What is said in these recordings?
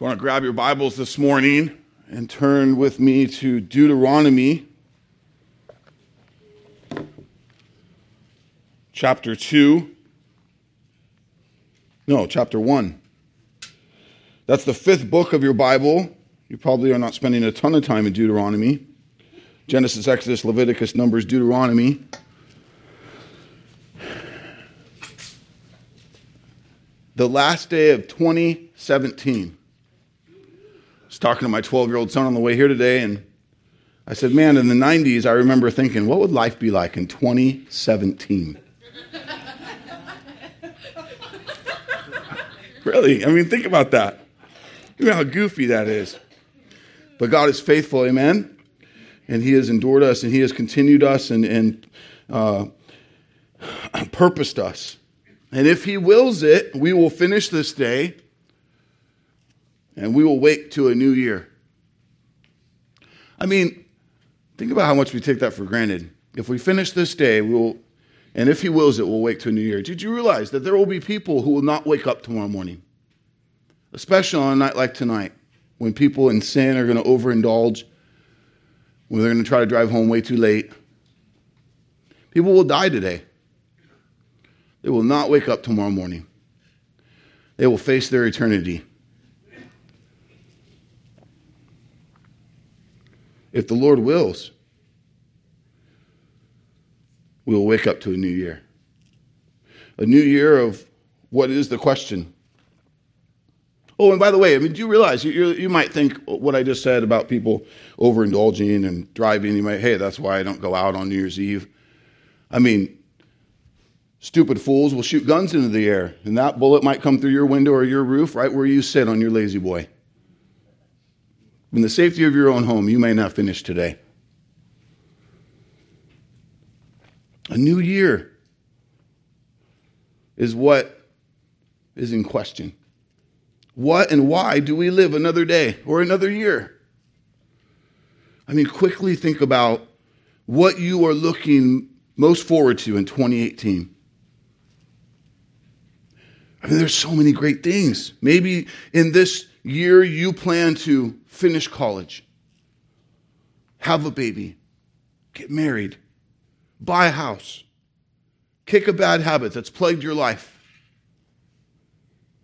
you want to grab your Bibles this morning and turn with me to Deuteronomy chapter 2. No, chapter 1. That's the fifth book of your Bible. You probably are not spending a ton of time in Deuteronomy. Genesis, Exodus, Leviticus, Numbers, Deuteronomy. The last day of 2017 was talking to my 12 year old son on the way here today, and I said, Man, in the 90s, I remember thinking, what would life be like in 2017? really? I mean, think about that. You know how goofy that is. But God is faithful, amen? And He has endured us, and He has continued us and, and uh, purposed us. And if He wills it, we will finish this day and we will wake to a new year. I mean, think about how much we take that for granted. If we finish this day, we will, and if He wills it, we'll wake to a new year. Did you realize that there will be people who will not wake up tomorrow morning? Especially on a night like tonight, when people in sin are going to overindulge, when they're going to try to drive home way too late. People will die today. They will not wake up tomorrow morning. They will face their eternity. If the Lord wills, we will wake up to a new year. A new year of what is the question? Oh, and by the way, I mean, do you realize you, you might think what I just said about people overindulging and driving? You might, hey, that's why I don't go out on New Year's Eve. I mean, stupid fools will shoot guns into the air, and that bullet might come through your window or your roof right where you sit on your La-Z-Boy. In the safety of your own home, you may not finish today. A new year is what is in question. What and why do we live another day or another year? I mean, quickly think about what you are looking most forward to in 2018. I mean, there's so many great things. Maybe in this year you plan to finish college, have a baby, get married, buy a house, kick a bad habit that's plagued your life.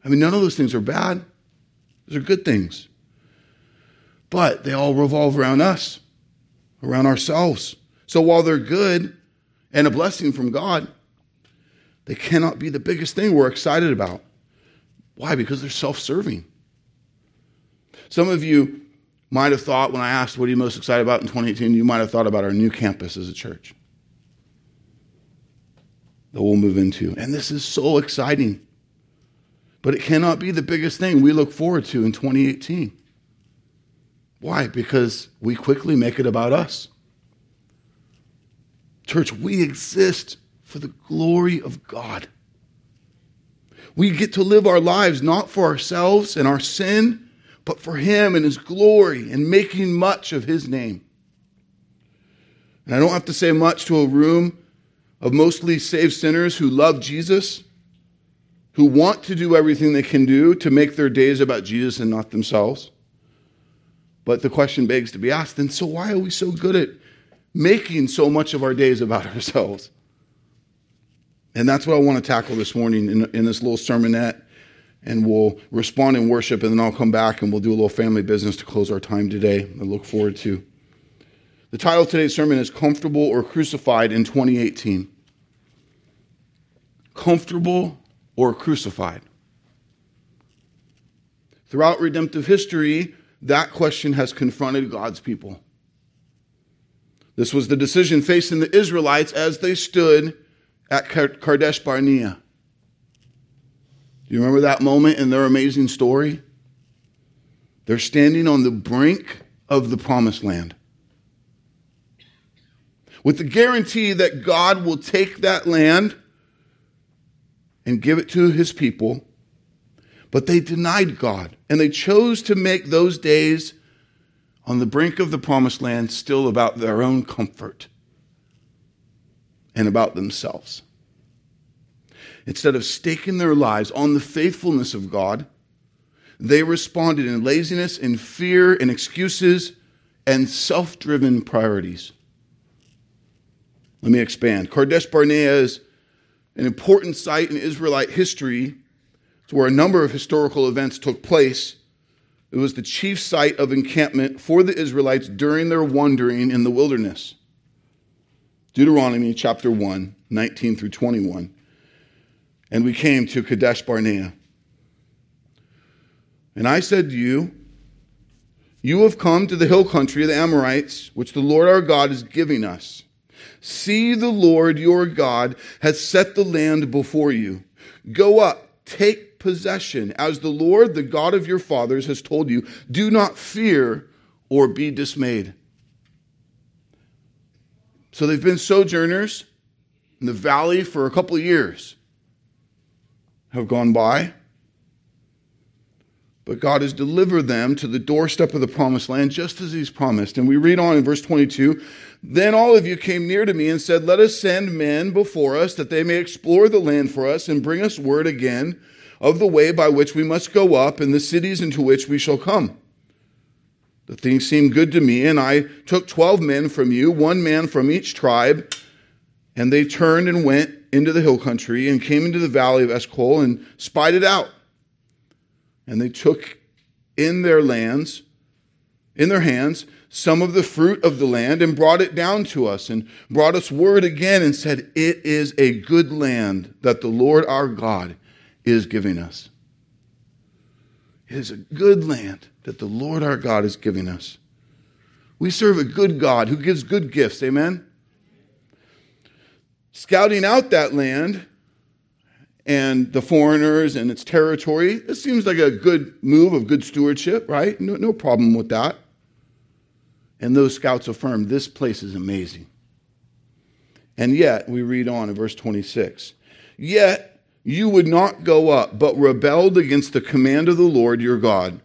I mean, none of those things are bad, those are good things. But they all revolve around us, around ourselves. So while they're good and a blessing from God, they cannot be the biggest thing we're excited about. Why? Because they're self serving. Some of you might have thought when I asked, What are you most excited about in 2018? You might have thought about our new campus as a church that we'll move into. And this is so exciting. But it cannot be the biggest thing we look forward to in 2018. Why? Because we quickly make it about us. Church, we exist for the glory of God. We get to live our lives not for ourselves and our sin but for Him and His glory and making much of His name. And I don't have to say much to a room of mostly saved sinners who love Jesus, who want to do everything they can do to make their days about Jesus and not themselves. But the question begs to be asked then, so why are we so good at making so much of our days about ourselves? And that's what I want to tackle this morning in, in this little sermonette and we'll respond in worship, and then I'll come back and we'll do a little family business to close our time today. I look forward to. The title of today's sermon is Comfortable or Crucified in 2018. Comfortable or crucified? Throughout redemptive history, that question has confronted God's people. This was the decision facing the Israelites as they stood at Kadesh Barnea. Do you remember that moment in their amazing story? They're standing on the brink of the promised land with the guarantee that God will take that land and give it to his people. But they denied God and they chose to make those days on the brink of the promised land still about their own comfort and about themselves instead of staking their lives on the faithfulness of God, they responded in laziness, in fear, in excuses, and self driven priorities. Let me expand. Kadesh Barnea is an important site in Israelite history. It's where a number of historical events took place. It was the chief site of encampment for the Israelites during their wandering in the wilderness. Deuteronomy chapter 1, 19 through 21. And we came to Kadesh Barnea. And I said to you, You have come to the hill country of the Amorites, which the Lord our God is giving us. See, the Lord your God has set the land before you. Go up, take possession, as the Lord, the God of your fathers, has told you. Do not fear or be dismayed. So they've been sojourners in the valley for a couple of years, have gone by. But God has delivered them to the doorstep of the promised land just as He's promised. And we read on in verse 22 Then all of you came near to me and said, Let us send men before us that they may explore the land for us and bring us word again of the way by which we must go up and the cities into which we shall come. The thing seemed good to me, and I took 12 men from you, one man from each tribe, and they turned and went into the hill country and came into the valley of Eshcol and spied it out. And they took in their lands, in their hands, some of the fruit of the land and brought it down to us and brought us word again and said, It is a good land that the Lord our God is giving us. It is a good land that the Lord our God is giving us. We serve a good God who gives good gifts. Amen? Scouting out that land and the foreigners and its territory. It seems like a good move of good stewardship, right? No, no problem with that. And those scouts affirmed this place is amazing. And yet, we read on in verse 26 Yet you would not go up, but rebelled against the command of the Lord your God.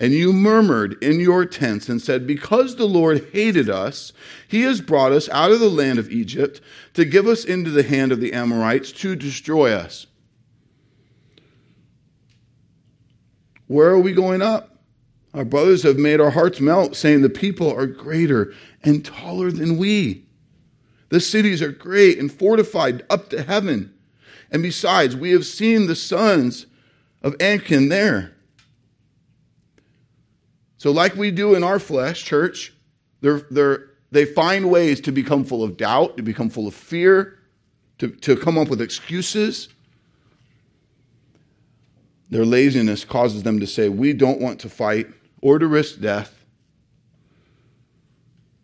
And you murmured in your tents and said, Because the Lord hated us, he has brought us out of the land of Egypt to give us into the hand of the Amorites to destroy us. Where are we going up? Our brothers have made our hearts melt, saying the people are greater and taller than we. The cities are great and fortified up to heaven. And besides, we have seen the sons of Anakim there. So, like we do in our flesh, church, they're, they're, they find ways to become full of doubt, to become full of fear, to, to come up with excuses. Their laziness causes them to say, We don't want to fight or to risk death.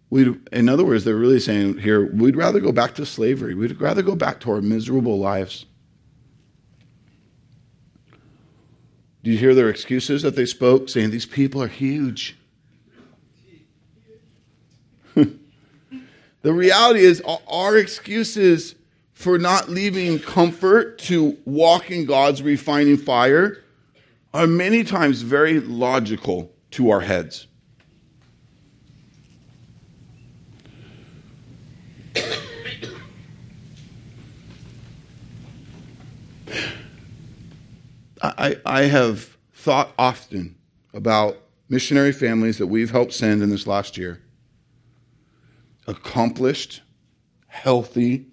we in other words, they're really saying here, we'd rather go back to slavery. We'd rather go back to our miserable lives. Do you hear their excuses that they spoke, saying these people are huge? the reality is, our excuses for not leaving comfort to walk in God's refining fire are many times very logical to our heads. I, I have thought often about missionary families that we've helped send in this last year. Accomplished, healthy,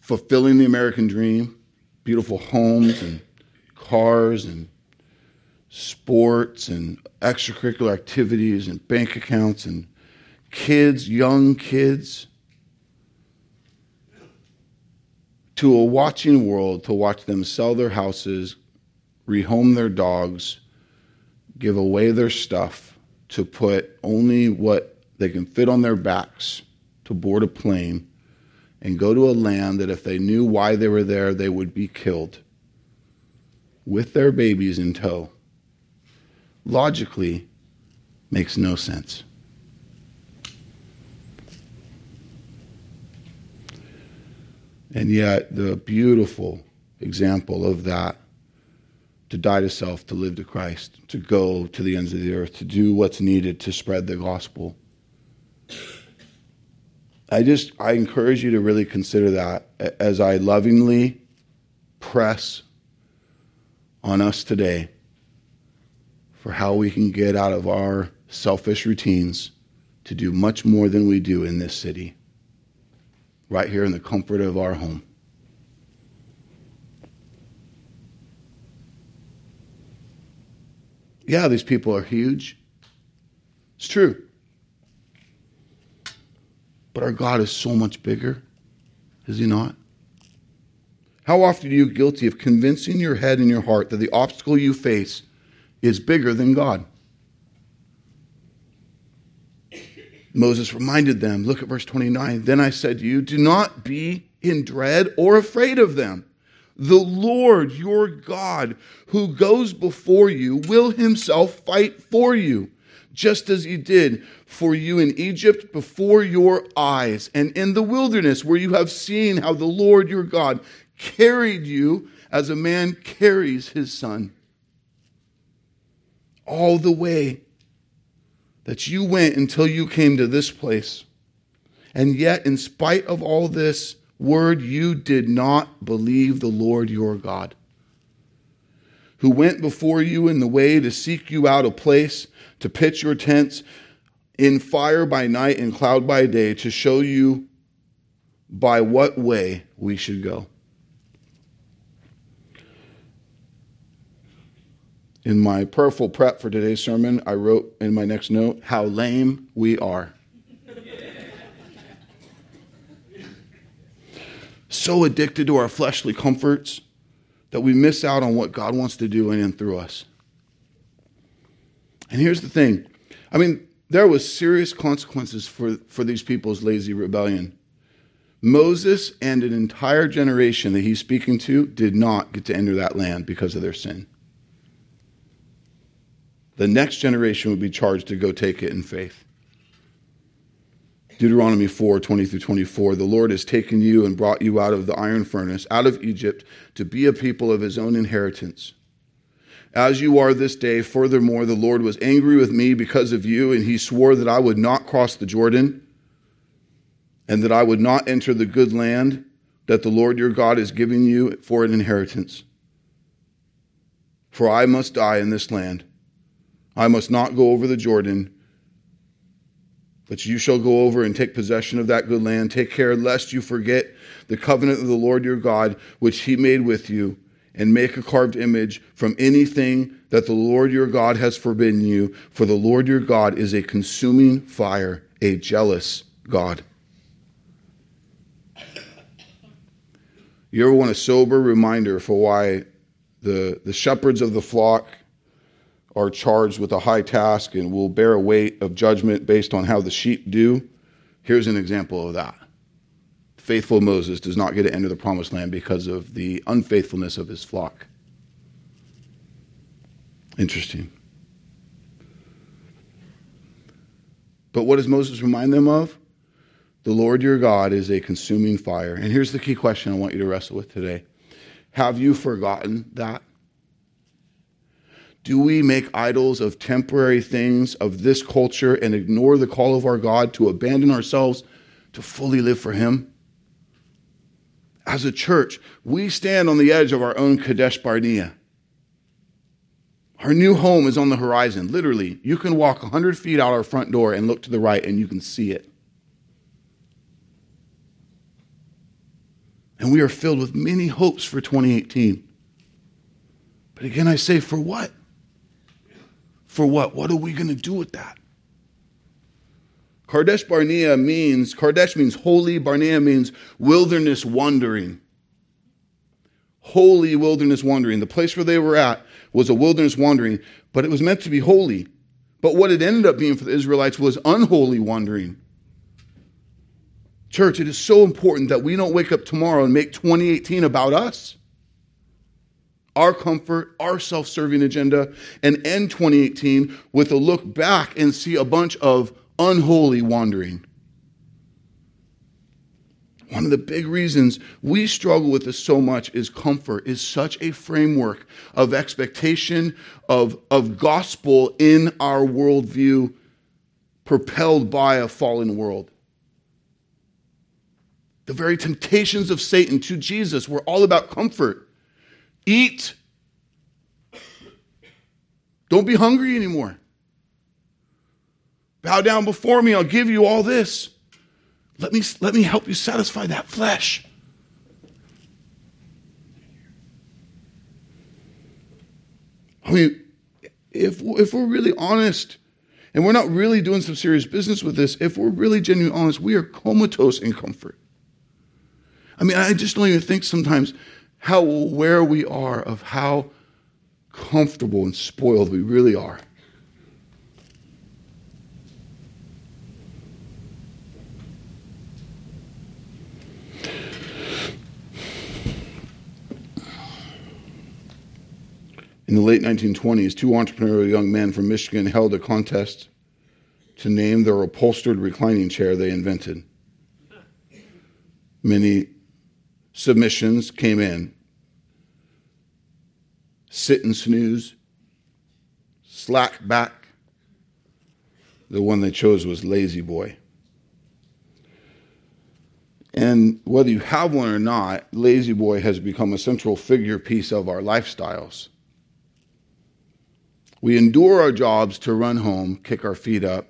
fulfilling the American dream, beautiful homes and cars and sports and extracurricular activities and bank accounts and kids, young kids, to a watching world to watch them sell their houses, rehome their dogs, give away their stuff to put only what they can fit on their backs to board a plane and go to a land that if they knew why they were there, they would be killed with their babies in tow. Logically, makes no sense. And yet, the beautiful example of that to die to self, to live to Christ, to go to the ends of the earth, to do what's needed to spread the gospel. I just I encourage you to really consider that as I lovingly press on us today for how we can get out of our selfish routines to do much more than we do in this city, right here in the comfort of our home. Yeah, these people are huge. It's true. But our God is so much bigger, is He not? How often are you guilty of convincing your head and your heart that the obstacle you face is bigger than God? Moses reminded them, look at verse 29. Then I said to you, do not be in dread or afraid of them. The Lord your God, who goes before you, will himself fight for you, just as he did for you in Egypt before your eyes, and in the wilderness, where you have seen how the Lord your God carried you as a man carries his son. All the way that you went until you came to this place. And yet, in spite of all this word, you did not believe the Lord your God, who went before you in the way to seek you out a place to pitch your tents in fire by night and cloud by day to show you by what way we should go. In my prayerful prep for today's sermon, I wrote in my next note, How lame we are. so addicted to our fleshly comforts that we miss out on what God wants to do in and through us. And here's the thing I mean, there was serious consequences for, for these people's lazy rebellion. Moses and an entire generation that he's speaking to did not get to enter that land because of their sin the next generation would be charged to go take it in faith. Deuteronomy 4 20 through 24. The Lord has taken you and brought you out of the iron furnace, out of Egypt, to be a people of his own inheritance. As you are this day, furthermore, the Lord was angry with me because of you, and he swore that I would not cross the Jordan, and that I would not enter the good land that the Lord your God is giving you for an inheritance. For I must die in this land I must not go over the Jordan, but you shall go over and take possession of that good land. Take care lest you forget the covenant of the Lord your God, which he made with you, and make a carved image from anything that the Lord your God has forbidden you. For the Lord your God is a consuming fire, a jealous God. You ever want a sober reminder for why the, the shepherds of the flock are charged with a high task and will bear a weight of judgment based on how the sheep do. Here's an example of that. Faithful Moses does not get to enter the promised land because of the unfaithfulness of his flock. Interesting. But what does Moses remind them of? The Lord your God is a consuming fire. And here's the key question I want you to wrestle with today Have you forgotten that? Do we make idols of temporary things of this culture and ignore the call of our God to abandon ourselves to fully live for Him? As a church, we stand on the edge of our own Kadesh Barnea. Our new home is on the horizon. Literally, you can walk 100 feet out our front door and look to the right and you can see it. And we are filled with many hopes for 2018. But again, I say, for what? For what? What are we going to do with that? Kadesh Barnea means, Kadesh means holy, Barnea means wilderness wandering. Holy wilderness wandering. The place where they were at was a wilderness wandering, but it was meant to be holy. But what it ended up being for the Israelites was unholy wandering. Church, it is so important that we don't wake up tomorrow and make 2018 about us our comfort, our self serving agenda, and end 2018 with a look back and see a bunch of unholy wandering. One of the big reasons we struggle with this so much is comfort is such a framework of expectation of, of gospel in our worldview propelled by a fallen world. The very temptations of Satan to Jesus were all about comfort. Eat, Don't be hungry anymore. Bow down before me. I'll give you all this. Let me, let me help you satisfy that flesh. I mean, if, if we're really honest, and we're not really doing some serious business with this, if we're really genuinely honest, we are comatose in comfort. I mean, I just don't even think sometimes how aware we are of how comfortable and spoiled we really are. In the late 1920s, two entrepreneurial young men from Michigan held a contest to name their upholstered reclining chair they invented. Many submissions came in sit and snooze, slack back. The one they chose was La-Z-Boy. And whether you have one or not, La-Z-Boy has become a central figure piece of our lifestyles. We endure our jobs to run home, kick our feet up,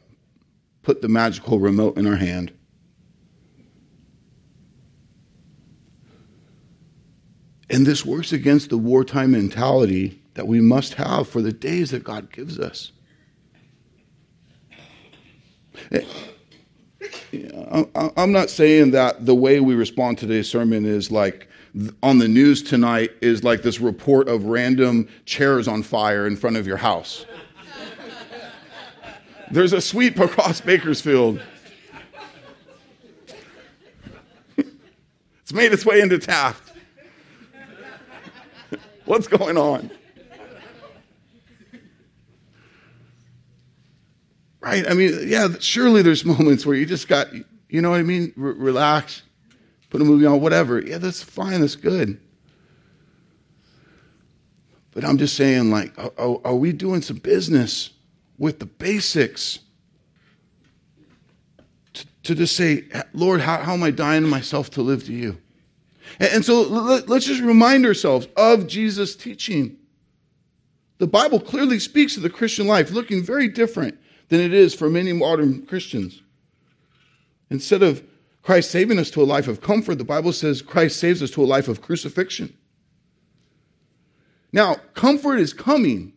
put the magical remote in our hand. And this works against the wartime mentality that we must have for the days that God gives us. Eh, I'm not saying that the way we respond to today's sermon is like on the news tonight is like this report of random chairs on fire in front of your house. There's a sweep across Bakersfield. it's made its way into Taft. What's going on? Right? I mean, yeah, surely there's moments where you just got, you know what I mean? relax, put a movie on, whatever. Yeah, that's fine, that's good. But I'm just saying, like, are, are we doing some business with the basics? To, to just say, Lord, how, how am I dying to myself to live to you? And, so let's just remind ourselves of Jesus' teaching. The Bible clearly speaks of the Christian life looking very different than it is for many modern Christians. Instead of Christ saving us to a life of comfort, the Bible says Christ saves us to a life of crucifixion. Now, comfort is coming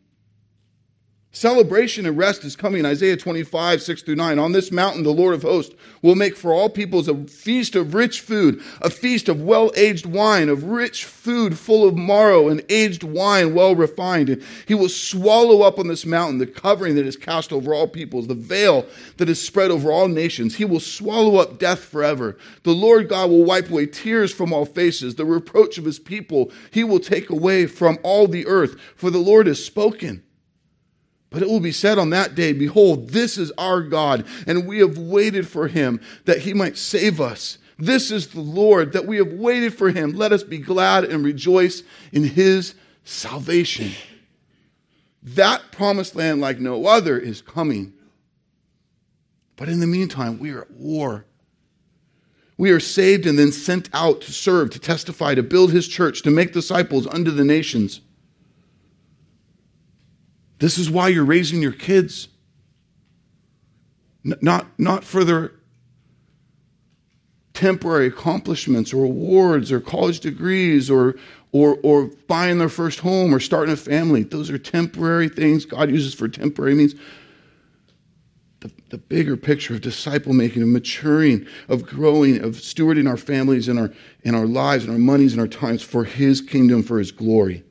Celebration and rest is coming. Isaiah 25, 6 through 9. On this mountain, the Lord of hosts will make for all peoples a feast of rich food, a feast of well aged wine, of rich food full of marrow, and aged wine well refined. And he will swallow up on this mountain the covering that is cast over all peoples, the veil that is spread over all nations. He will swallow up death forever. The Lord God will wipe away tears from all faces. The reproach of his people he will take away from all the earth, for the Lord has spoken. But it will be said on that day, Behold, this is our God, and we have waited for him that he might save us. This is the Lord, that we have waited for him. Let us be glad and rejoice in his salvation. That promised land, like no other, is coming. But in the meantime, we are at war. We are saved and then sent out to serve, to testify, to build his church, to make disciples unto the nations. This is why you're raising your kids. N- not, not for their temporary accomplishments or awards or college degrees or, or, or buying their first home or starting a family. Those are temporary things God uses for temporary means. The, the bigger picture of disciple making, of maturing, of growing, of stewarding our families and our, and our lives and our monies and our times for His kingdom, for His glory.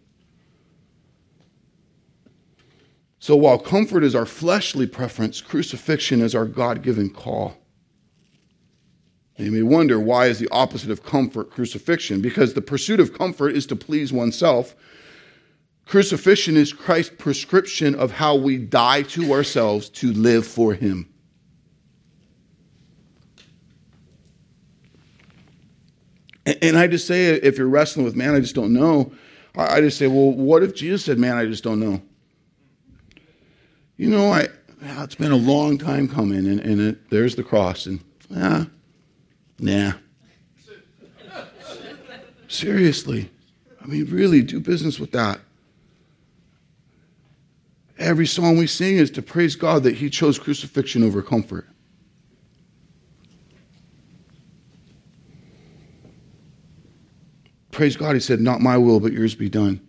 So while comfort is our fleshly preference, crucifixion is our God given call. And you may wonder why is the opposite of comfort crucifixion? Because the pursuit of comfort is to please oneself. Crucifixion is Christ's prescription of how we die to ourselves to live for Him. And I just say, if you're wrestling with, man, I just don't know, I just say, well, what if Jesus said, man, I just don't know? You know, I, it's been a long time coming, and, and it, there's the cross, and ah, nah. Seriously, I mean, really do business with that. Every song we sing is to praise God that He chose crucifixion over comfort. Praise God, He said, Not my will, but yours be done.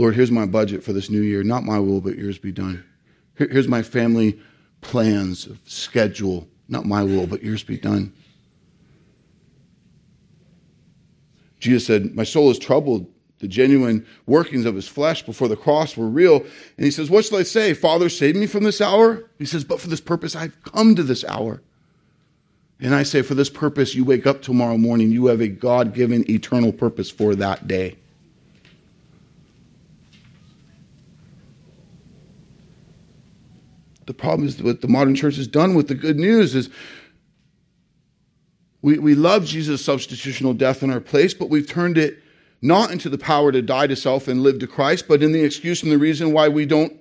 Lord, here's my budget for this new year. Not my will, but yours be done. Here's my family plans, schedule. Not my will, but yours be done. Jesus said, My soul is troubled. The genuine workings of his flesh before the cross were real. And he says, What shall I say? Father, save me from this hour? He says, But for this purpose I've come to this hour. And I say, For this purpose, you wake up tomorrow morning, you have a God given eternal purpose for that day. The problem is what the modern church has done with the good news is we, we love Jesus' substitutional death in our place, but we've turned it not into the power to die to self and live to Christ, but in the excuse and the reason why we don't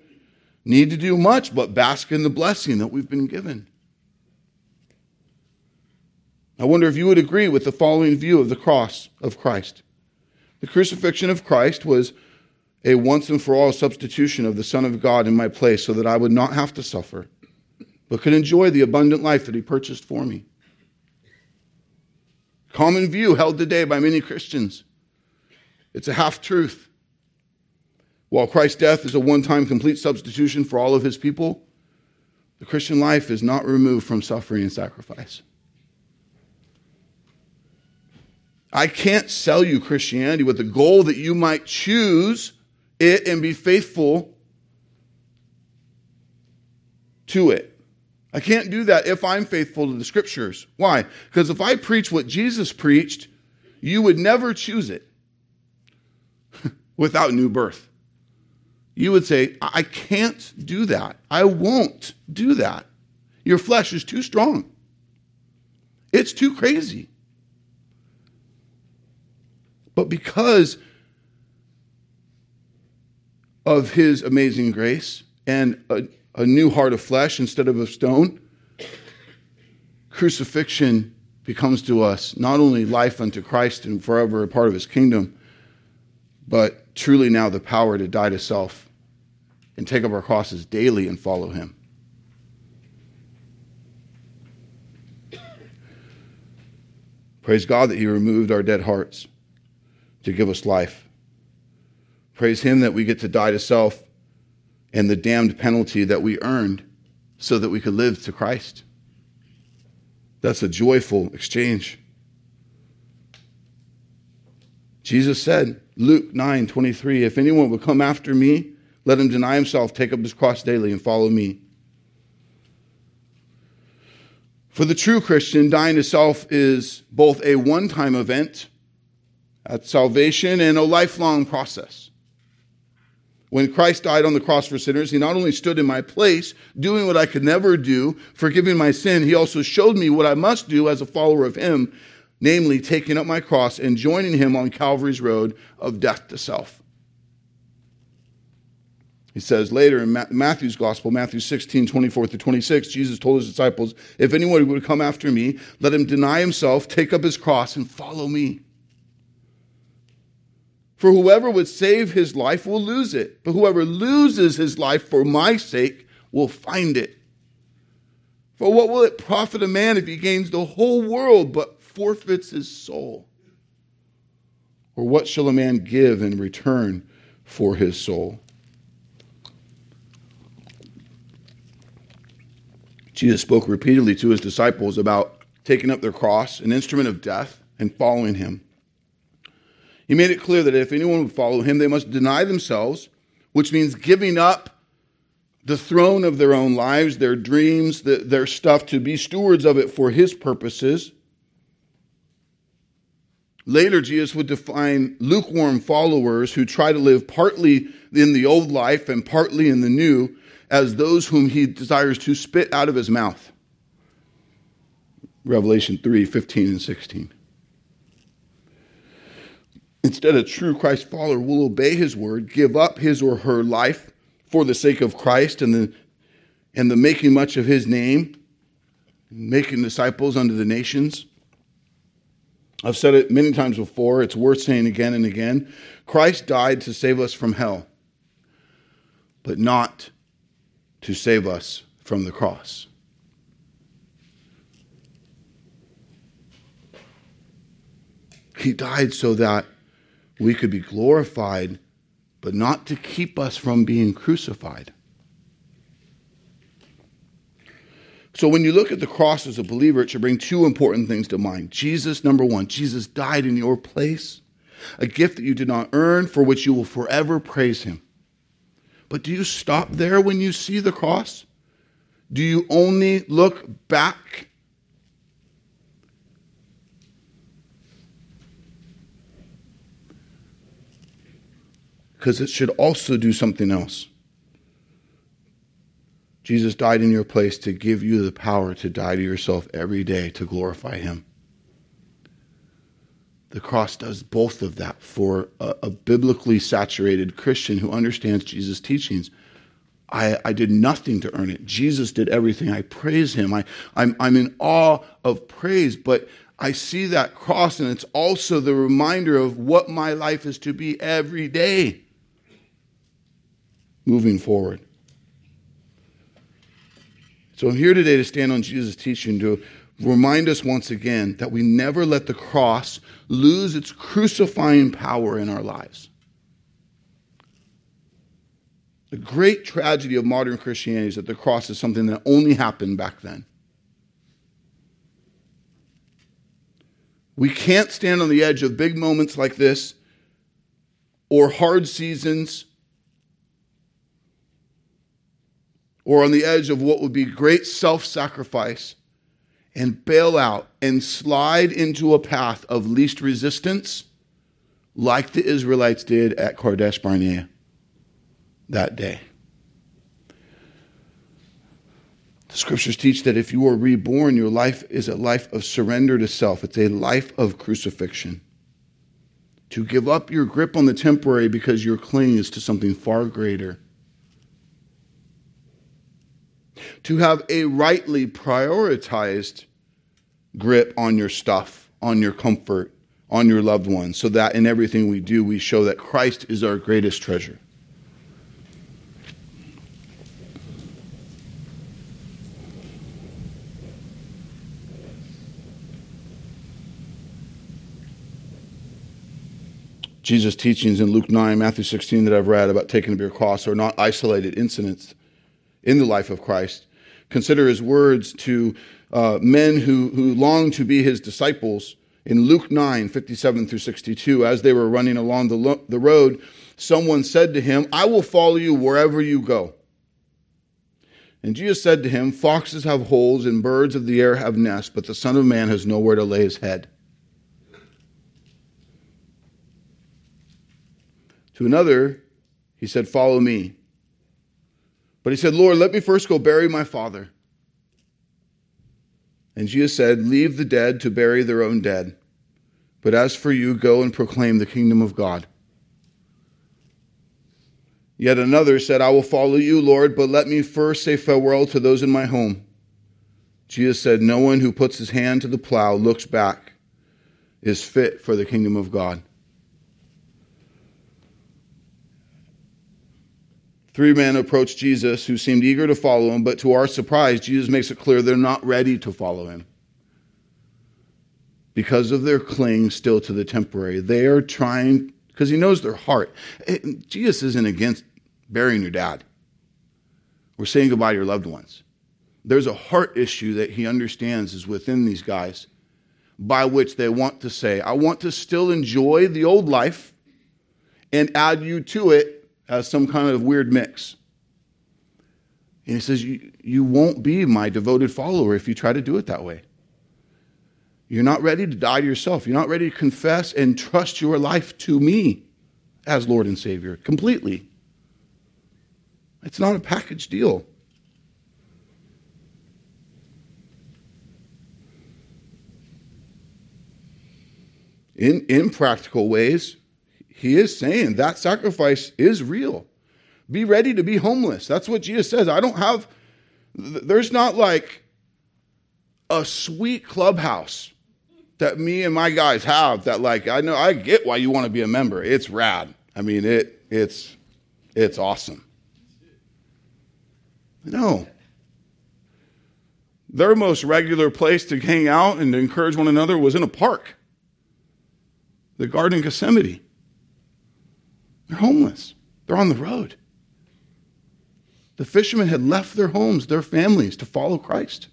need to do much but bask in the blessing that we've been given. I wonder if you would agree with the following view of the cross of Christ. The crucifixion of Christ was a once and for all substitution of the Son of God in my place so that I would not have to suffer, but could enjoy the abundant life that He purchased for me. Common view held today by many Christians. It's a half truth. While Christ's death is a one time complete substitution for all of His people, the Christian life is not removed from suffering and sacrifice. I can't sell you Christianity with the goal that you might choose it and be faithful to it. I can't do that if I'm faithful to the scriptures. Why? Because if I preach what Jesus preached, you would never choose it without new birth. You would say, I can't do that. I won't do that. Your flesh is too strong. It's too crazy. But because of his amazing grace and a, a new heart of flesh instead of of stone, crucifixion becomes to us not only life unto Christ and forever a part of his kingdom, but truly now the power to die to self and take up our crosses daily and follow him. Praise God that he removed our dead hearts to give us life. Praise Him that we get to die to self and the damned penalty that we earned so that we could live to Christ. That's a joyful exchange. Jesus said, Luke 9 23, if anyone will come after me, let him deny himself, take up his cross daily, and follow me. For the true Christian, dying to self is both a one time event at salvation and a lifelong process. When Christ died on the cross for sinners, he not only stood in my place, doing what I could never do, forgiving my sin, he also showed me what I must do as a follower of him, namely taking up my cross and joining him on Calvary's road of death to self. He says later in Matthew's gospel, Matthew 16, 24 through 26, Jesus told his disciples, If anyone would come after me, let him deny himself, take up his cross, and follow me. For whoever would save his life will lose it, but whoever loses his life for my sake will find it. For what will it profit a man if he gains the whole world but forfeits his soul? Or what shall a man give in return for his soul? Jesus spoke repeatedly to his disciples about taking up their cross, an instrument of death, and following him. He made it clear that if anyone would follow him, they must deny themselves, which means giving up the throne of their own lives, their dreams, their stuff, to be stewards of it for his purposes. Later, Jesus would define lukewarm followers who try to live partly in the old life and partly in the new as those whom he desires to spit out of his mouth. Revelation 3 15 and 16. Instead, a true Christ follower will obey his word, give up his or her life for the sake of Christ and the, and the making much of his name, making disciples unto the nations. I've said it many times before, it's worth saying again and again. Christ died to save us from hell, but not to save us from the cross. He died so that we could be glorified, but not to keep us from being crucified. So when you look at the cross as a believer, it should bring two important things to mind. Jesus, number one, Jesus died in your place, a gift that you did not earn, for which you will forever praise him. But do you stop there when you see the cross? Do you only look back? Because it should also do something else. Jesus died in your place to give you the power to die to yourself every day to glorify Him. The cross does both of that for a, a biblically saturated Christian who understands Jesus' teachings. I, I, did nothing to earn it. Jesus did everything. I praise him. I, I'm, I'm in awe of praise, but I see that cross, and it's also the reminder of what my life is to be every day moving forward. So I'm here today to stand on Jesus' teaching to remind us once again that we never let the cross lose its crucifying power in our lives. The great tragedy of modern Christianity is that the cross is something that only happened back then. We can't stand on the edge of big moments like this or hard seasons or on the edge of what would be great self sacrifice and bail out and slide into a path of least resistance like the Israelites did at Kadesh Barnea that day. The scriptures teach that if you are reborn, your life is a life of surrender to self. It's a life of crucifixion. To give up your grip on the temporary because your cling is to something far greater to have a rightly prioritized grip on your stuff, on your comfort, on your loved ones, so that in everything we do, we show that Christ is our greatest treasure. Jesus' teachings in Luke 9, Matthew 16 that I've read about taking up your cross are not isolated incidents in the life of Christ. Consider his words to uh, men who, who long to be his disciples. In Luke 9, 57 through 62, as they were running along the, lo- the road, someone said to him, I will follow you wherever you go. And Jesus said to him, Foxes have holes and birds of the air have nests, but the Son of Man has nowhere to lay his head. To another, he said, Follow me. But he said, Lord, let me first go bury my father. And Jesus said, Leave the dead to bury their own dead. But as for you, go and proclaim the kingdom of God. Yet another said, I will follow you, Lord, but let me first say farewell to those in my home. Jesus said, No one who puts his hand to the plow, looks back, is fit for the kingdom of God. Three men approached Jesus who seemed eager to follow him, but to our surprise, Jesus makes it clear they're not ready to follow him because of their cling still to the temporary. They are trying, because he knows their heart. Jesus isn't against burying your dad or saying goodbye to your loved ones. There's a heart issue that he understands is within these guys by which they want to say, I want to still enjoy the old life and add you to it as some kind of weird mix. And he says, you, you won't be my devoted follower if you try to do it that way. You're not ready to die to yourself. You're not ready to confess and trust your life to me as Lord and Savior completely. It's not a package deal. In, in practical ways, he is saying that sacrifice is real. Be ready to be homeless. That's what Jesus says. I don't have, there's not like a sweet clubhouse that me and my guys have that like I know I get why you want to be a member. It's rad. I mean it it's it's awesome. No. Their most regular place to hang out and to encourage one another was in a park. The Garden of Gethsemane. They're homeless. They're on the road. The fishermen had left their homes, their families, to follow Christ.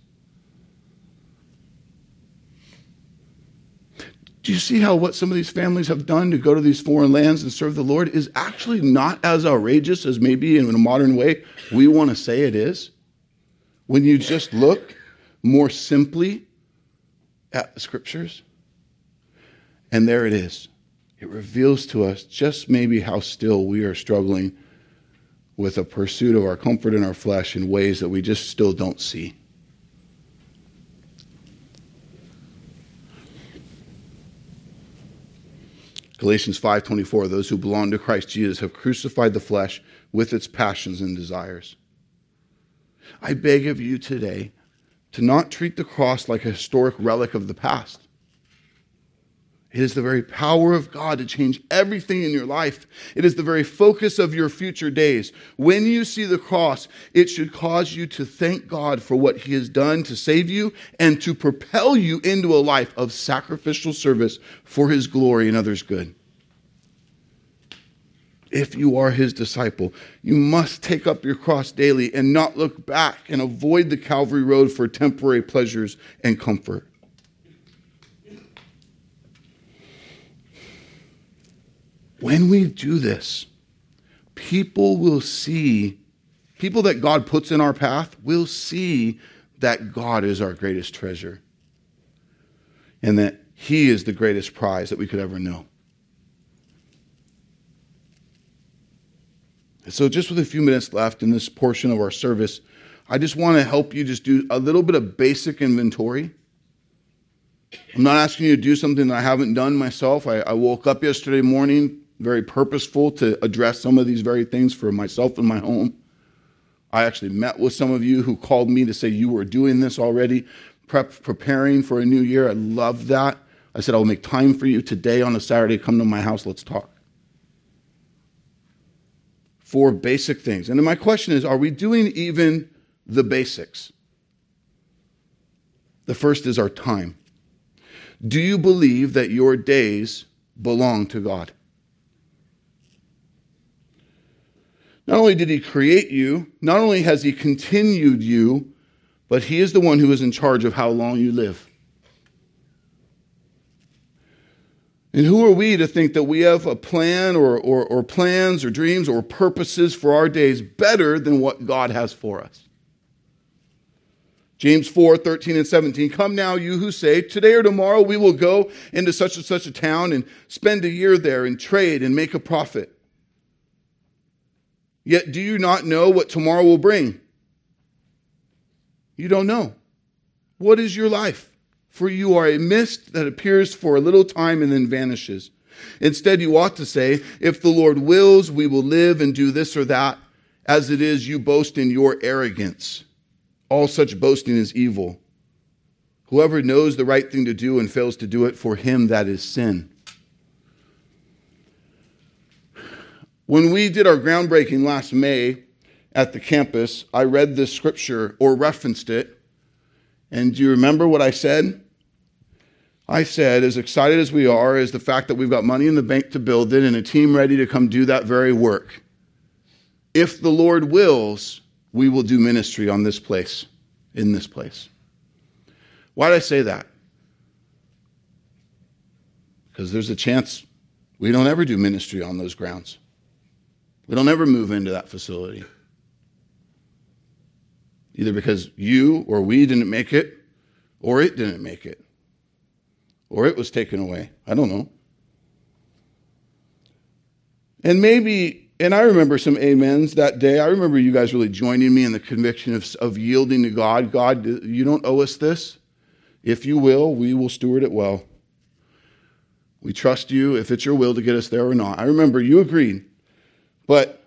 Do you see how what some of these families have done to go to these foreign lands and serve the Lord is actually not as outrageous as maybe in a modern way we want to say it is? When you just look more simply at the scriptures, and there it is. It reveals to us just maybe how still we are struggling with a pursuit of our comfort in our flesh in ways that we just still don't see. Galatians 5:24 those who belong to Christ Jesus have crucified the flesh with its passions and desires. I beg of you today to not treat the cross like a historic relic of the past. It is the very power of God to change everything in your life. It is the very focus of your future days. When you see the cross, it should cause you to thank God for what He has done to save you and to propel you into a life of sacrificial service for His glory and others' good. If you are His disciple, you must take up your cross daily and not look back and avoid the Calvary Road for temporary pleasures and comfort. When we do this, people will see, people that God puts in our path will see that God is our greatest treasure and that He is the greatest prize that we could ever know. So, just with a few minutes left in this portion of our service, I just want to help you just do a little bit of basic inventory. I'm not asking you to do something that I haven't done myself. I, I woke up yesterday morning very purposeful to address some of these very things for myself and my home. I actually met with some of you who called me to say you were doing this already, prep, preparing for a new year. I love that. I said, I'll make time for you today on a Saturday. Come to my house, let's talk. Four basic things. And then my question is are we doing even the basics? The first is our time. Do you believe that your days belong to God? Not only did he create you, not only has he continued you, but he is the one who is in charge of how long you live. And who are we to think that we have a plan or, or, or, plans or dreams or purposes for our days better than what God has for us? James 4, 13 and 17. Come now, you who say, Today or tomorrow we will go into such and such a town and spend a year there and trade and make a profit. Yet do you not know what tomorrow will bring? You don't know. What is your life? For you are a mist that appears for a little time and then vanishes. Instead, you ought to say, If the Lord wills, we will live and do this or that. As it is, you boast in your arrogance. All such boasting is evil. Whoever knows the right thing to do and fails to do it, for him that is sin. When we did our groundbreaking last May at the campus, I read this scripture or referenced it. And do you remember what I said? I said, as excited as we are, is the fact that we've got money in the bank to build it and a team ready to come do that very work. If the Lord wills, we will do ministry on this place, in this place. Why did I say that? Because there's a chance we don't ever do ministry on those grounds. We don't ever move into that facility. Either because you or we didn't make it, or it didn't make it, or it was taken away. I don't know. And maybe, and I remember some amens that day. I remember you guys really joining me in the conviction of, of yielding to God. God, you don't owe us this. If you will, we will steward it well. We trust you if it's your will to get us there or not. I remember you agreed. But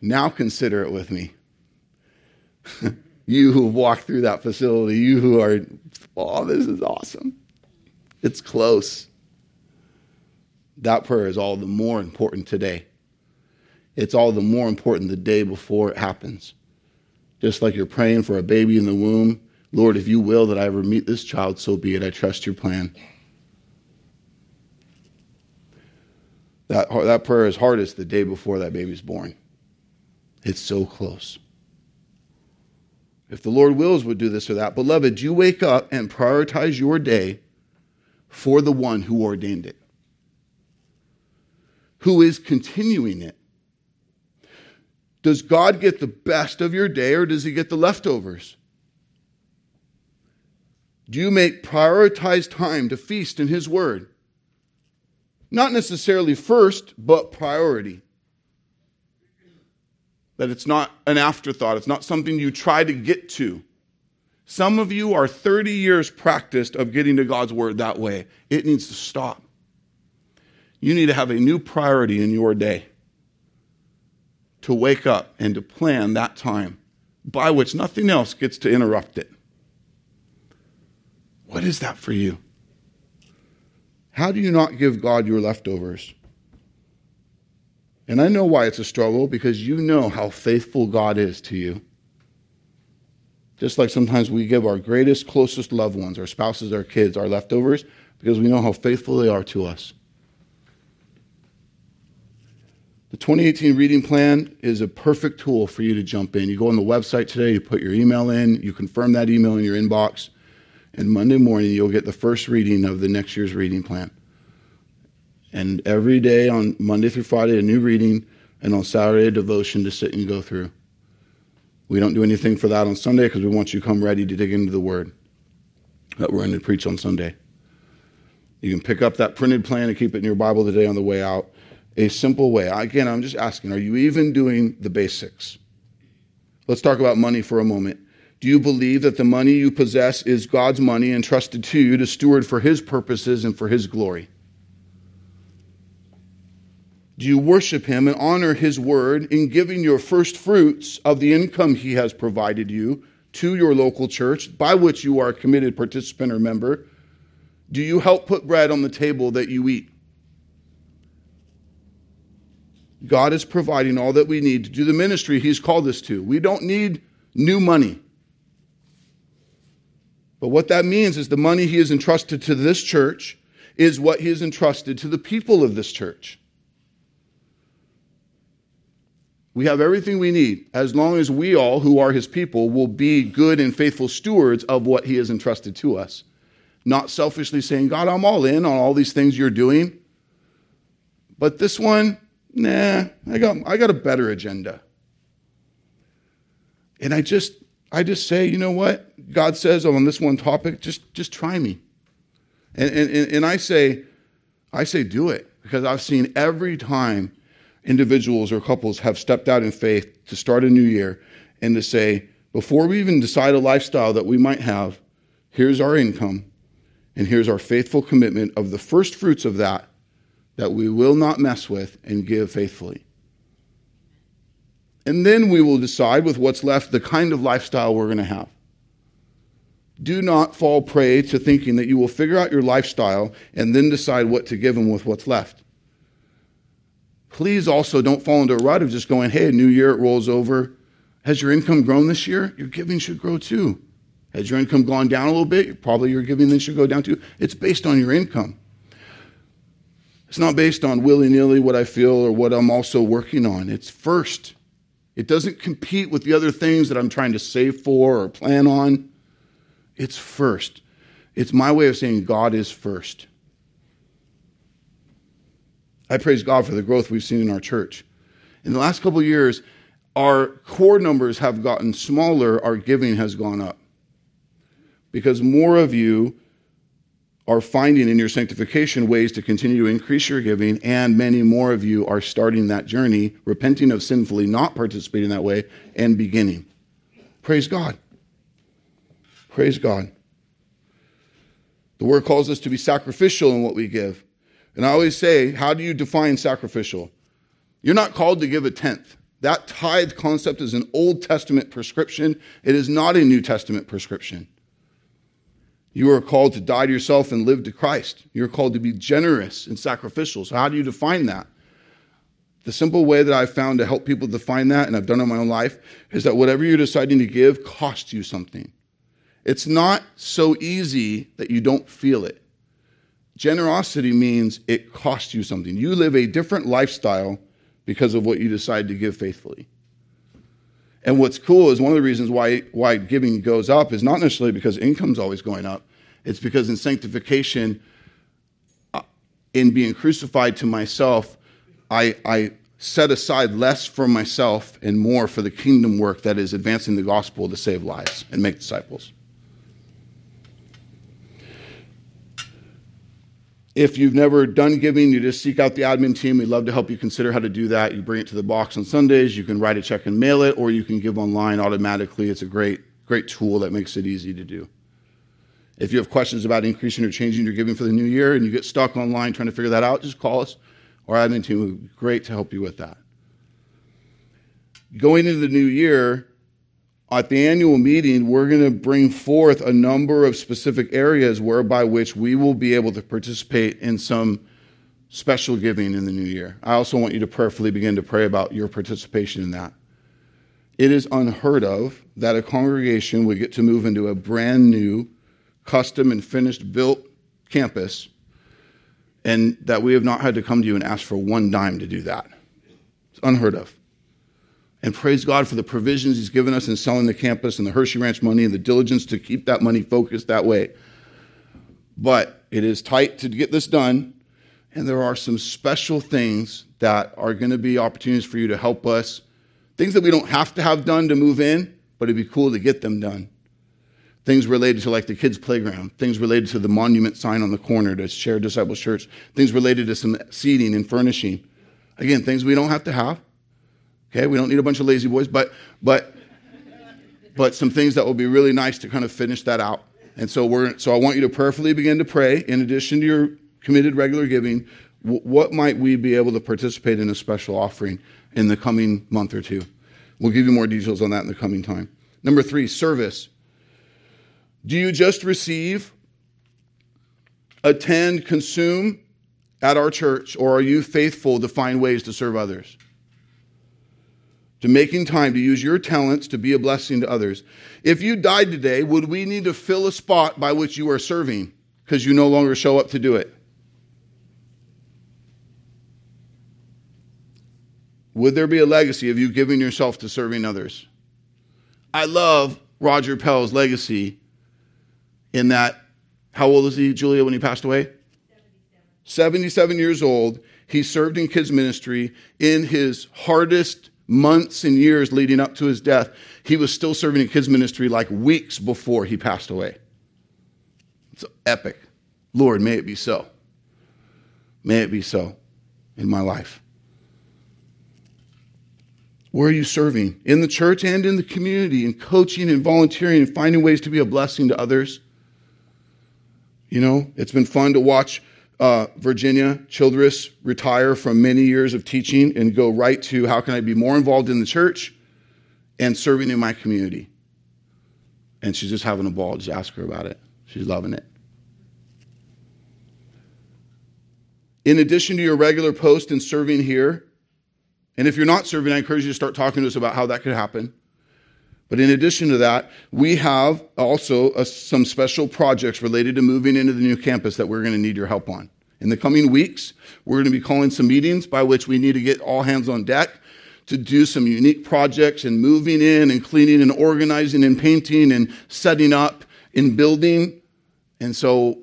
now consider it with me. You who have walked through that facility, you who are, oh, this is awesome. It's close. That prayer is all the more important today. It's all the more important the day before it happens. Just like you're praying for a baby in the womb, Lord, if you will that I ever meet this child, so be it. I trust your plan. That, that prayer is hardest the day before that baby's born. It's so close. If the Lord wills, would do this or that. Beloved, you wake up and prioritize your day for the one who ordained it, who is continuing it. Does God get the best of your day or does he get the leftovers? Do you make prioritized time to feast in his word? Not necessarily first, but priority that it's not an afterthought, it's not something you try to get to. Some of you are 30 years practiced of getting to God's word that way. It needs to stop. You need to have a new priority in your day to wake up and to plan that time by which nothing else gets to interrupt it. What is that for you? How do you not give God your leftovers? And I know why it's a struggle because you know how faithful God is to you. Just like sometimes we give our greatest, closest loved ones, our spouses, our kids, our leftovers, because we know how faithful they are to us. The 2018 reading plan is a perfect tool for you to jump in. You go on the website today, you put your email in, you confirm that email in your inbox, and Monday morning you'll get the first reading of the next year's reading plan. And every day on Monday through Friday, a new reading, and on Saturday, a devotion to sit and go through. We don't do anything for that on Sunday because we want you to come ready to dig into the Word that we're going to preach on Sunday. You can pick up that printed plan and keep it in your Bible today on the way out. A simple way. Again, I'm just asking, are you even doing the basics? Let's talk about money for a moment. Do you believe that the money you possess is God's money entrusted to you to steward for His purposes and for His glory? Do you worship him and honor his word in giving your first fruits of the income he has provided you to your local church, by which you are a committed participant or member? Do you help put bread on the table that you eat? God is providing all that we need to do the ministry he's called us to. We don't need new money. But what that means is the money he has entrusted to this church is what he has entrusted to the people of this church. We have everything we need as long as we all, who are his people, will be good and faithful stewards of what he has entrusted to us. Not selfishly saying, God, I'm all in on all these things you're doing. But this one, nah, I got, I got a better agenda. And I just, I just say, you know what? God says on this one topic, just, just try me. And, and, and I say, I say, do it. Because I've seen every time individuals or couples have stepped out in faith to start a new year and to say, before we even decide a lifestyle that we might have, here's our income and here's our faithful commitment of the first fruits of that that we will not mess with and give faithfully. And then we will decide with what's left the kind of lifestyle we're going to have. Do not fall prey to thinking that you will figure out your lifestyle and then decide what to give them with what's left please also don't fall into a rut of just going, hey, a new year, it rolls over. Has your income grown this year? Your giving should grow too. Has your income gone down a little bit? Probably your giving then should go down too. It's based on your income. It's not based on willy nilly what I feel or what I'm also working on. It's first. It doesn't compete with the other things that I'm trying to save for or plan on. It's first. It's my way of saying God is first. I praise God for the growth we've seen in our church. In the last couple of years, our core numbers have gotten smaller, our giving has gone up. Because more of you are finding in your sanctification ways to continue to increase your giving, and many more of you are starting that journey, repenting of sinfully not participating that way, and beginning. Praise God. Praise God. The word calls us to be sacrificial in what we give. And I always say, how do you define sacrificial? You're not called to give a tenth. That tithe concept is an Old Testament prescription. It is not a New Testament prescription. You are called to die to yourself and live to Christ. You're called to be generous and sacrificial. So, how do you define that? The simple way that I've found to help people define that, and I've done it in my own life, is that whatever you're deciding to give costs you something. It's not so easy that you don't feel it. Generosity means it costs you something. You live a different lifestyle because of what you decide to give faithfully. And what's cool is one of the reasons why, why giving goes up is not necessarily because income's always going up. It's because in sanctification, uh, in being crucified to myself, I, I set aside less for myself and more for the kingdom work that is advancing the gospel to save lives and make disciples. If you've never done giving, you just seek out the admin team. We'd love to help you consider how to do that. You bring it to the box on Sundays. You can write a check and mail it, or you can give online automatically. It's a great, great tool that makes it easy to do. If you have questions about increasing or changing your giving for the new year and you get stuck online trying to figure that out, just call us. Our admin team would be great to help you with that. Going into the new year, at the annual meeting, we're going to bring forth a number of specific areas whereby which we will be able to participate in some special giving in the new year. I also want you to prayerfully begin to pray about your participation in that. It is unheard of that a congregation would get to move into a brand new, custom and finished built campus and that we have not had to come to you and ask for one dime to do that. It's unheard of and praise God for the provisions He's given us in selling the campus and the Hershey Ranch money and the diligence to keep that money focused that way. But it is tight to get this done, and there are some special things that are going to be opportunities for you to help us. Things that we don't have to have done to move in, but it'd be cool to get them done. Things related to like the kids' playground, things related to the monument sign on the corner to share Disciples Church, things related to some seating and furnishing. Again, things we don't have to have, Okay, we don't need a bunch of La-Z-Boys, but but but some things that will be really nice to kind of finish that out. And so we're so I want you to prayerfully begin to pray in addition to your committed regular giving. What might we be able to participate in a special offering in the coming month or two? We'll give you more details on that in the coming time. Number three, service. Do you just receive, attend, consume at our church, or are you faithful to find ways to serve others? To making time to use your talents to be a blessing to others. If you died today, would we need to fill a spot by which you are serving because you no longer show up to do it? Would there be a legacy of you giving yourself to serving others? I love Roger Pell's legacy in that, how old is he, Julia, when he passed away? 77. 77 years old. He served in kids' ministry in his hardest months and years leading up to his death, he was still serving in kids' ministry like weeks before he passed away. It's epic. Lord, may it be so. May it be so in my life. Where are you serving? In the church and in the community, in coaching and volunteering and finding ways to be a blessing to others. You know, it's been fun to watch uh, Virginia Childress retire from many years of teaching and go right to how can I be more involved in the church and serving in my community. And she's just having a ball. Just ask her about it. She's loving it. In addition to your regular post and serving here, and if you're not serving, I encourage you to start talking to us about how that could happen. But in addition to that, we have also a, some special projects related to moving into the new campus that we're going to need your help on. In the coming weeks, we're going to be calling some meetings by which we need to get all hands on deck to do some unique projects and moving in and cleaning and organizing and painting and setting up and building. And so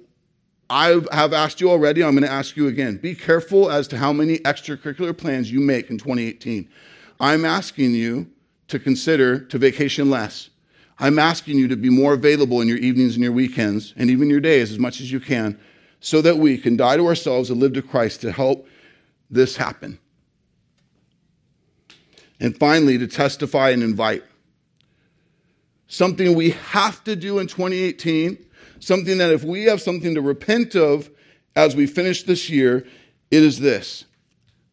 I have asked you already, I'm going to ask you again. Be careful as to how many extracurricular plans you make in 2018. I'm asking you to consider to vacation less. I'm asking you to be more available in your evenings and your weekends and even your days as much as you can so that we can die to ourselves and live to Christ to help this happen. And finally, to testify and invite. Something we have to do in 2018, something that if we have something to repent of as we finish this year, it is this.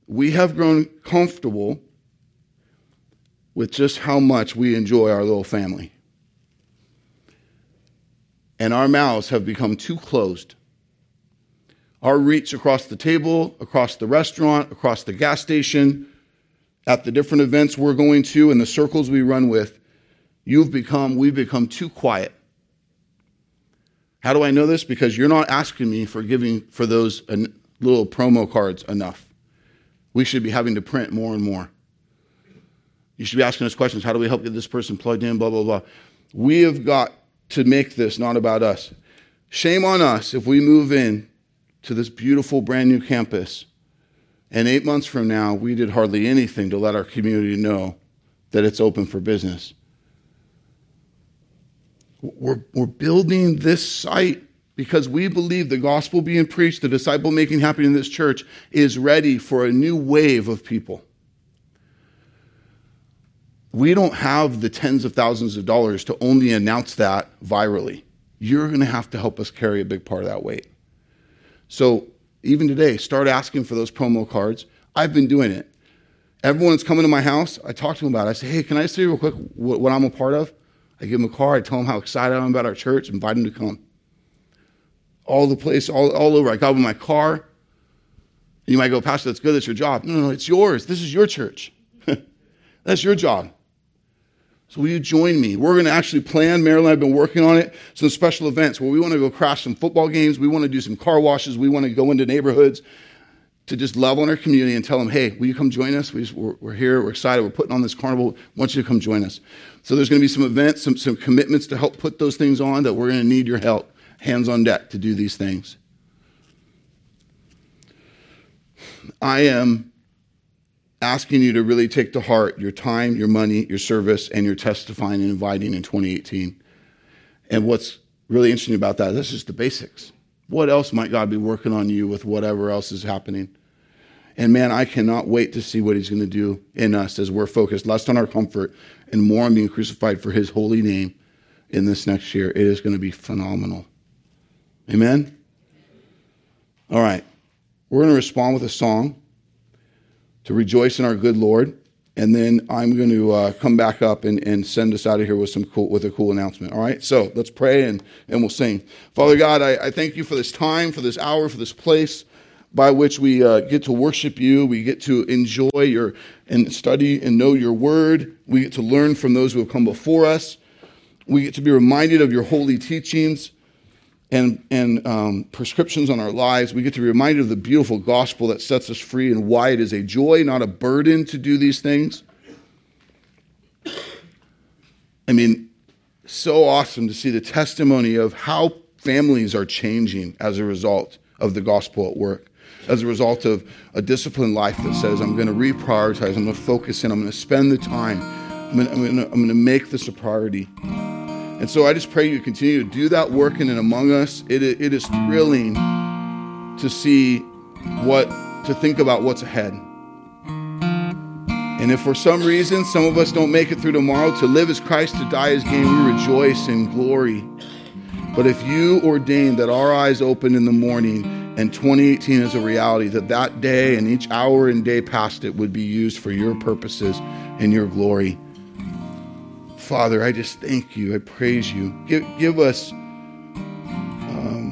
We have grown comfortable with just how much we enjoy our little family. And our mouths have become too closed. Our reach across the table, across the restaurant, across the gas station, at the different events we're going to, and the circles we run with, you've become, we've become too quiet. How do I know this? Because you're not asking me for giving for those uh, little promo cards enough. We should be having to print more and more. You should be asking us questions. How do we help get this person plugged in? Blah, blah, blah. We have got to make this not about us. Shame on us if we move in to this beautiful brand new campus and eight months from now we did hardly anything to let our community know that it's open for business. We're, we're building this site because we believe the gospel being preached, the disciple making happening in this church is ready for a new wave of people we don't have the tens of thousands of dollars to only announce that virally. You're going to have to help us carry a big part of that weight. So even today, start asking for those promo cards. I've been doing it. Everyone's coming to my house. I talk to them about it. I say, hey, can I say real quick what, what I'm a part of? I give them a card. I tell them how excited I am about our church, invite them to come. All the place, all, all over. I got in my car. You might go, Pastor, that's good. That's your job. No, no, it's yours. This is your church. that's your job. So will you join me? We're going to actually plan, Marilyn I've been working on it, some special events where we want to go crash some football games. We want to do some car washes. We want to go into neighborhoods to just love on our community and tell them, hey, will you come join us? We are here. We're excited. We're putting on this carnival. I want you to come join us. So there's going to be some events, some, some commitments to help put those things on that we're going to need your help, hands on deck to do these things. I am asking you to really take to heart your time, your money, your service, and your testifying and inviting in 2018. And what's really interesting about that, this is the basics. What else might God be working on you with whatever else is happening? And man, I cannot wait to see what he's going to do in us as we're focused less on our comfort and more on being crucified for his holy name in this next year. It is going to be phenomenal. Amen? All right. We're going to respond with a song to rejoice in our good Lord. And then I'm going to uh, come back up and, and send us out of here with some cool, with a cool announcement. All right. So let's pray and, and we'll sing. Father God, I, I thank you for this time, for this hour, for this place by which we uh, get to worship you. We get to enjoy your and study and know your word. We get to learn from those who have come before us. We get to be reminded of your holy teachings and, and um, prescriptions on our lives. We get to be reminded of the beautiful gospel that sets us free and why it is a joy, not a burden to do these things. I mean, so awesome to see the testimony of how families are changing as a result of the gospel at work, as a result of a disciplined life that says, I'm going to reprioritize, I'm going to focus in, I'm going to spend the time, I'm going I'm to, I'm going to make this a priority. And so I just pray you continue to do that work in and among us. It, it is thrilling to see what, to think about what's ahead. And if for some reason some of us don't make it through tomorrow, to live as Christ, to die as gain, we rejoice in glory. But if you ordain that our eyes open in the morning and 2018 is a reality, that that day and each hour and day past it would be used for your purposes and your glory. Father, I just thank you. I praise you. Give, give us um,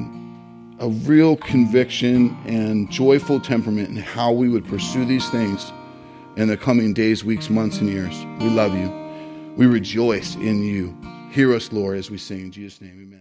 a real conviction and joyful temperament in how we would pursue these things in the coming days, weeks, months, and years. We love you. We rejoice in you. Hear us, Lord, as we sing. In Jesus' name, amen.